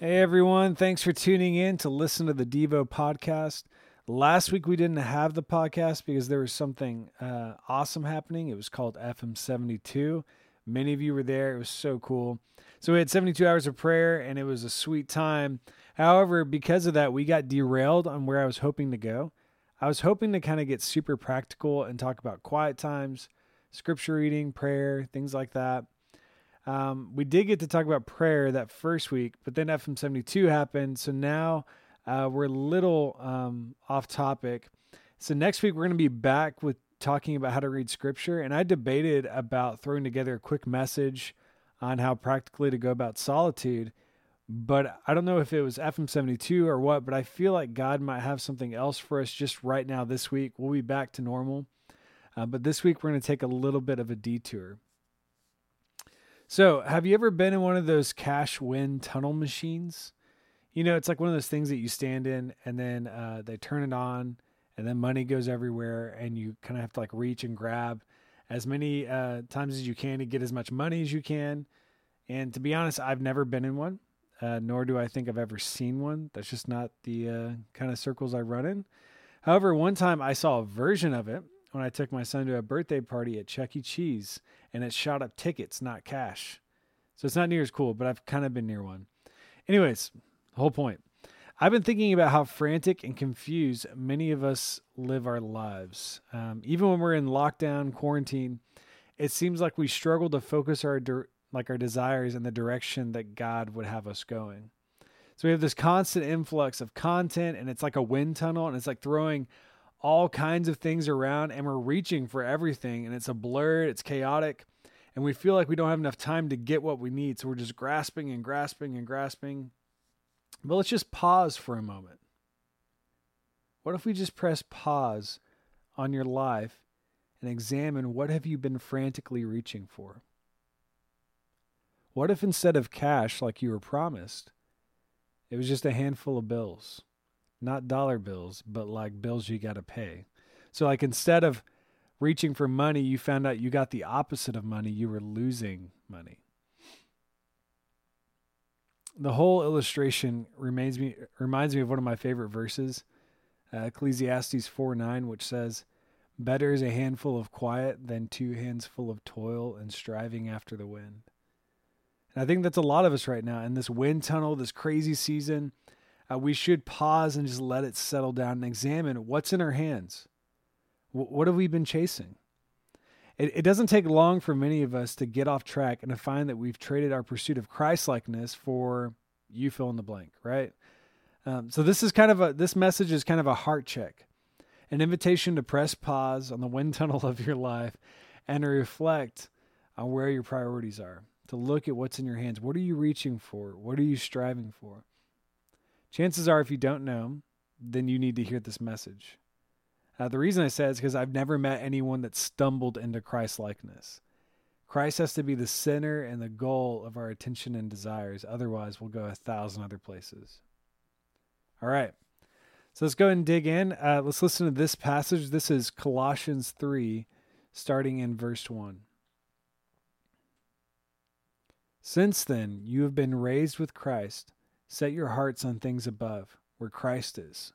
Hey everyone, thanks for tuning in to listen to the Devo podcast. Last week we didn't have the podcast because there was something uh, awesome happening. It was called FM 72. Many of you were there. It was so cool. So we had 72 hours of prayer and it was a sweet time. However, because of that, we got derailed on where I was hoping to go. I was hoping to kind of get super practical and talk about quiet times, scripture reading, prayer, things like that. Um, we did get to talk about prayer that first week, but then FM 72 happened. So now uh, we're a little um, off topic. So next week, we're going to be back with talking about how to read scripture. And I debated about throwing together a quick message on how practically to go about solitude. But I don't know if it was FM 72 or what, but I feel like God might have something else for us just right now this week. We'll be back to normal. Uh, but this week, we're going to take a little bit of a detour. So, have you ever been in one of those cash wind tunnel machines? You know, it's like one of those things that you stand in and then uh, they turn it on and then money goes everywhere and you kind of have to like reach and grab as many uh, times as you can to get as much money as you can. And to be honest, I've never been in one, uh, nor do I think I've ever seen one. That's just not the uh, kind of circles I run in. However, one time I saw a version of it when I took my son to a birthday party at Chuck E. Cheese, and it shot up tickets, not cash. So it's not near as cool, but I've kind of been near one. Anyways, whole point. I've been thinking about how frantic and confused many of us live our lives. Um, even when we're in lockdown, quarantine, it seems like we struggle to focus our like our desires in the direction that God would have us going. So we have this constant influx of content, and it's like a wind tunnel, and it's like throwing all kinds of things around and we're reaching for everything and it's a blur, it's chaotic, and we feel like we don't have enough time to get what we need. So we're just grasping and grasping and grasping. But let's just pause for a moment. What if we just press pause on your life and examine what have you been frantically reaching for? What if instead of cash like you were promised, it was just a handful of bills? Not dollar bills, but like bills you got to pay. So, like, instead of reaching for money, you found out you got the opposite of money, you were losing money. The whole illustration reminds me reminds me of one of my favorite verses, uh, Ecclesiastes 4 9, which says, Better is a handful of quiet than two hands full of toil and striving after the wind. And I think that's a lot of us right now in this wind tunnel, this crazy season uh, we should pause and just let it settle down and examine what's in our hands. W- what have we been chasing? It, it doesn't take long for many of us to get off track and to find that we've traded our pursuit of Christlikeness for you fill in the blank, right? Um, so this is kind of a this message is kind of a heart check, an invitation to press pause on the wind tunnel of your life and to reflect on where your priorities are. To look at what's in your hands. What are you reaching for? What are you striving for? Chances are, if you don't know, then you need to hear this message. Uh, the reason I say it is because I've never met anyone that stumbled into Christ likeness. Christ has to be the center and the goal of our attention and desires. Otherwise, we'll go a thousand other places. All right. So let's go ahead and dig in. Uh, let's listen to this passage. This is Colossians 3, starting in verse 1. Since then, you have been raised with Christ. Set your hearts on things above, where Christ is.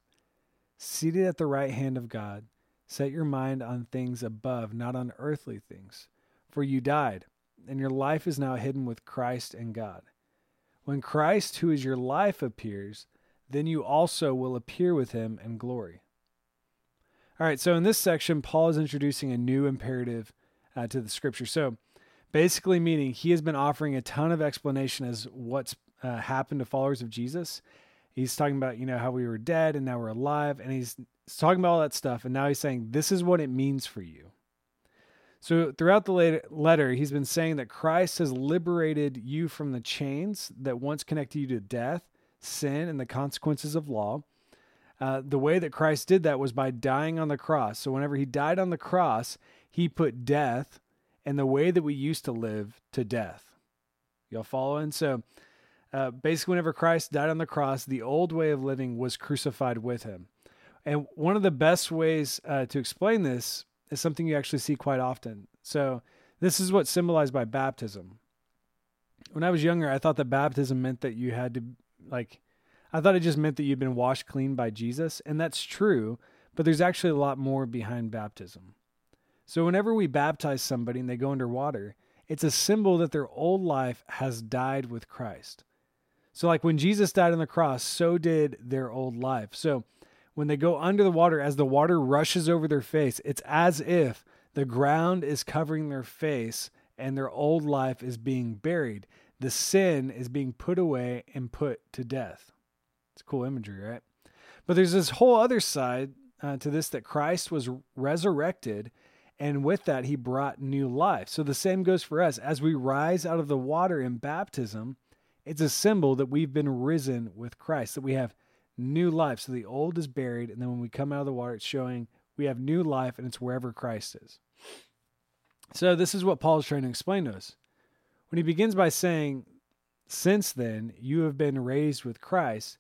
Seated at the right hand of God, set your mind on things above, not on earthly things. For you died, and your life is now hidden with Christ in God. When Christ, who is your life, appears, then you also will appear with him in glory. All right, so in this section, Paul is introducing a new imperative uh, to the scripture. So basically, meaning he has been offering a ton of explanation as what's uh, happened to followers of Jesus. He's talking about, you know, how we were dead and now we're alive. And he's, talking about all that stuff. And now he's saying, this is what it means for you. So throughout the letter, he's been saying that Christ has liberated you from the chains that once connected you to death, sin, and the consequences of law. Uh, the way that Christ did that was by dying on the cross. So whenever he died on the cross, he put death and the way that we used to live to death. Y'all following? So uh, basically, whenever Christ died on the cross, the old way of living was crucified with him. And one of the best ways uh, to explain this is something you actually see quite often. So, this is what's symbolized by baptism. When I was younger, I thought that baptism meant that you had to like I thought it just meant that you've been washed clean by Jesus, and that's true, but there's actually a lot more behind baptism. So whenever we baptize somebody and they go under water, it's a symbol that their old life has died with Christ. So like when Jesus died on the cross, so did their old life. So when they go under the water as the water rushes over their face, it's as if the ground is covering their face and their old life is being buried. The sin is being put away and put to death. It's cool imagery, right? But there's this whole other side uh, to this that Christ was resurrected, and with that, he brought new life. So the same goes for us. As we rise out of the water in baptism, it's a symbol that we've been risen with Christ, that we have new life. So the old is buried, and then when we come out of the water, it's showing we have new life, and it's wherever Christ is. So this is what Paul is trying to explain to us. When he begins by saying, Since then you have been raised with Christ,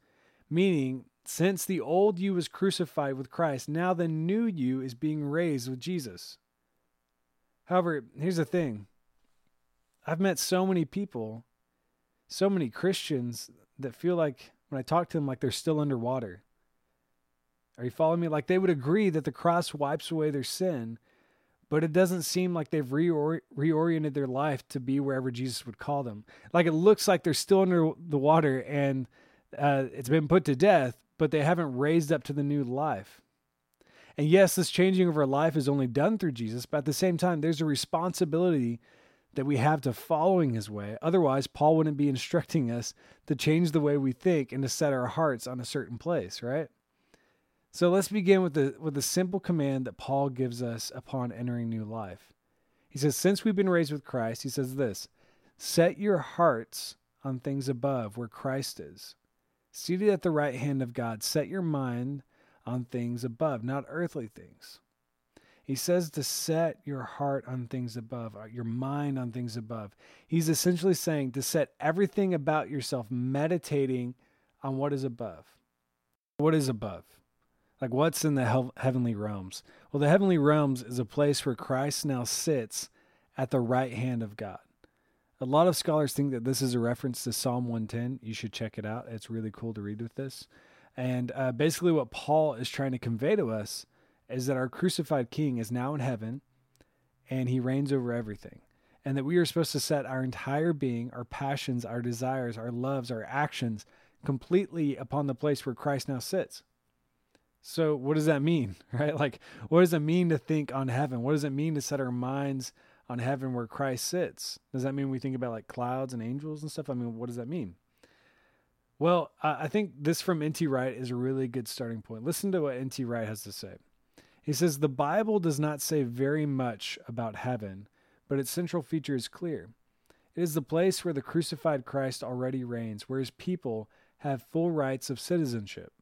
meaning since the old you was crucified with Christ, now the new you is being raised with Jesus. However, here's the thing I've met so many people, so many Christians that feel like when I talk to them, like they're still underwater. Are you following me? Like they would agree that the cross wipes away their sin, but it doesn't seem like they've reor- reoriented their life to be wherever Jesus would call them. Like it looks like they're still under the water and uh, it's been put to death, but they haven't raised up to the new life. And yes, this changing of our life is only done through Jesus, but at the same time, there's a responsibility that we have to following his way. Otherwise, Paul wouldn't be instructing us to change the way we think and to set our hearts on a certain place, right? So let's begin with the with the simple command that Paul gives us upon entering new life. He says, Since we've been raised with Christ, he says this set your hearts on things above where Christ is Seated at the right hand of God, set your mind on things above, not earthly things. He says to set your heart on things above, uh, your mind on things above. He's essentially saying to set everything about yourself meditating on what is above. What is above? Like what's in the heavenly realms? Well, the heavenly realms is a place where Christ now sits at the right hand of God. A lot of scholars think that this is a reference to Psalm 110. You should check it out. It's really cool to read with this. And uh, basically, what Paul is trying to convey to us is that our crucified King is now in heaven and he reigns over everything. And that we are supposed to set our entire being, our passions, our desires, our loves, our actions completely upon the place where Christ now sits. So, what does that mean, right? Like, what does it mean to think on heaven? What does it mean to set our minds on heaven where Christ sits. Does that mean we think about like clouds and angels and stuff? I mean, what does that mean? Well, I think this from N.T. Wright is a really good starting point. Listen to what N.T. Wright has to say. He says, The Bible does not say very much about heaven, but its central feature is clear. It is the place where the crucified Christ already reigns, where his people have full rights of citizenship.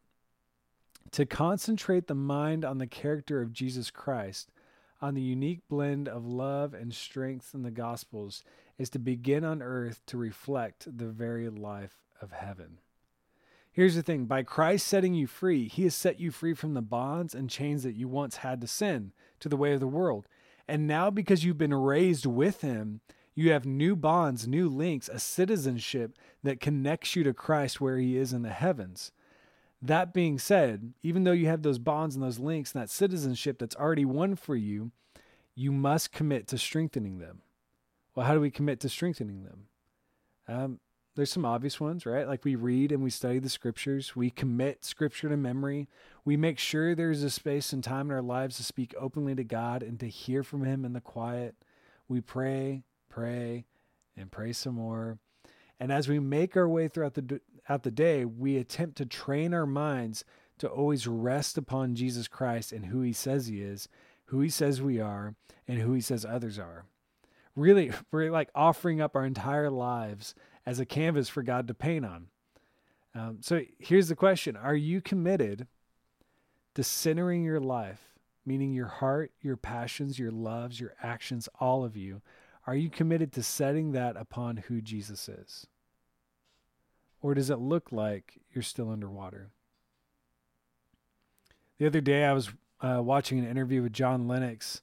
To concentrate the mind on the character of Jesus Christ on the unique blend of love and strength in the Gospels is to begin on earth to reflect the very life of heaven. Here's the thing by Christ setting you free, He has set you free from the bonds and chains that you once had to sin, to the way of the world. And now, because you've been raised with Him, you have new bonds, new links, a citizenship that connects you to Christ where He is in the heavens. That being said, even though you have those bonds and those links and that citizenship that's already won for you, you must commit to strengthening them. Well, how do we commit to strengthening them? Um, there's some obvious ones, right? Like we read and we study the scriptures, we commit scripture to memory, we make sure there's a space and time in our lives to speak openly to God and to hear from Him in the quiet. We pray, pray, and pray some more. And as we make our way throughout the out the day, we attempt to train our minds to always rest upon Jesus Christ and who he says he is, who he says we are, and who he says others are. Really, we're like offering up our entire lives as a canvas for God to paint on. Um, so here's the question Are you committed to centering your life, meaning your heart, your passions, your loves, your actions, all of you? Are you committed to setting that upon who Jesus is? Or does it look like you're still underwater? The other day, I was uh, watching an interview with John Lennox,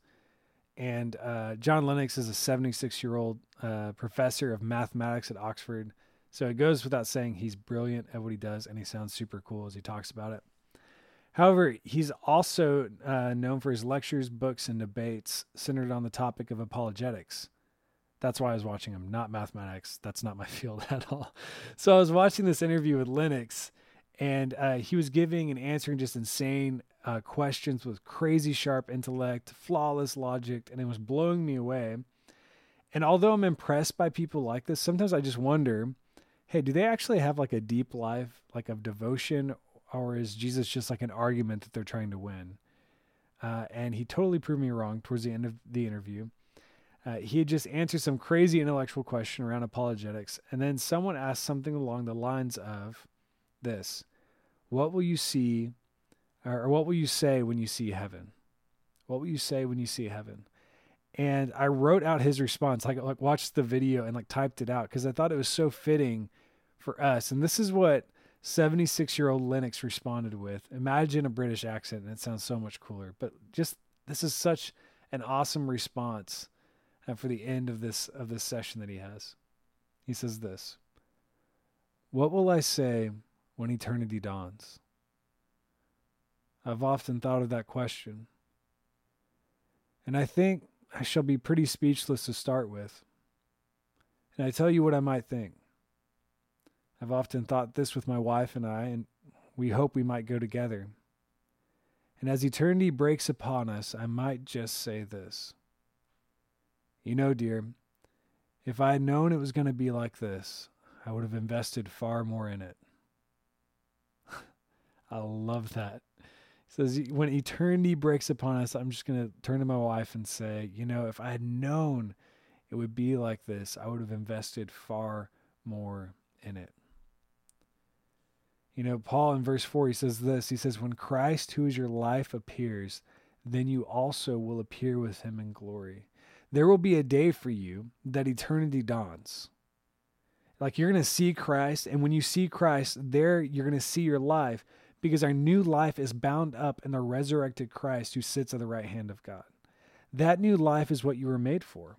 and uh, John Lennox is a 76 year old uh, professor of mathematics at Oxford. So it goes without saying he's brilliant at what he does and he sounds super cool as he talks about it. However, he's also uh, known for his lectures, books, and debates centered on the topic of apologetics. That's why I was watching him, not mathematics. That's not my field at all. So I was watching this interview with Lennox, and uh, he was giving and answering just insane uh, questions with crazy sharp intellect, flawless logic, and it was blowing me away. And although I'm impressed by people like this, sometimes I just wonder hey, do they actually have like a deep life, like of devotion, or is Jesus just like an argument that they're trying to win? Uh, and he totally proved me wrong towards the end of the interview. Uh, he had just answered some crazy intellectual question around apologetics, and then someone asked something along the lines of this What will you see, or what will you say when you see heaven? What will you say when you see heaven? and I wrote out his response, like like watched the video and like typed it out because I thought it was so fitting for us. And this is what 76 year old Lennox responded with. Imagine a British accent, and it sounds so much cooler. But just this is such an awesome response uh, for the end of this of this session that he has. He says this: "What will I say when eternity dawns?" I've often thought of that question. And I think I shall be pretty speechless to start with. And I tell you what I might think. I've often thought this with my wife and I, and we hope we might go together. And as eternity breaks upon us, I might just say this. You know, dear, if I had known it was going to be like this, I would have invested far more in it. I love that says when eternity breaks upon us i'm just going to turn to my wife and say you know if i had known it would be like this i would have invested far more in it. You know paul in verse 4 he says this. He says when christ who is your life appears then you also will appear with him in glory. There will be a day for you that eternity dawns. Like you're going to see christ and when you see christ there you're going to see your life because our new life is bound up in the resurrected Christ who sits at the right hand of God. That new life is what you were made for.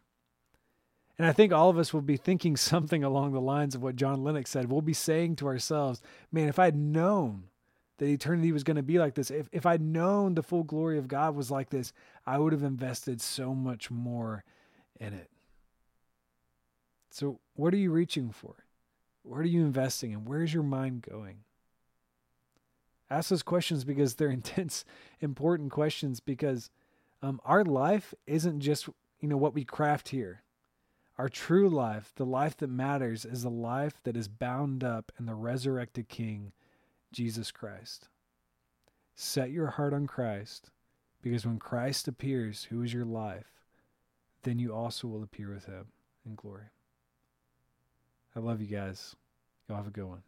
And I think all of us will be thinking something along the lines of what John Lennox said. We'll be saying to ourselves, man, if I'd known that eternity was going to be like this, if, if I'd known the full glory of God was like this, I would have invested so much more in it. So, what are you reaching for? What are you investing in? Where's your mind going? Ask those questions because they're intense, important questions because um, our life isn't just you know what we craft here. Our true life, the life that matters, is a life that is bound up in the resurrected King, Jesus Christ. Set your heart on Christ, because when Christ appears, who is your life, then you also will appear with him in glory. I love you guys. Y'all have a good one.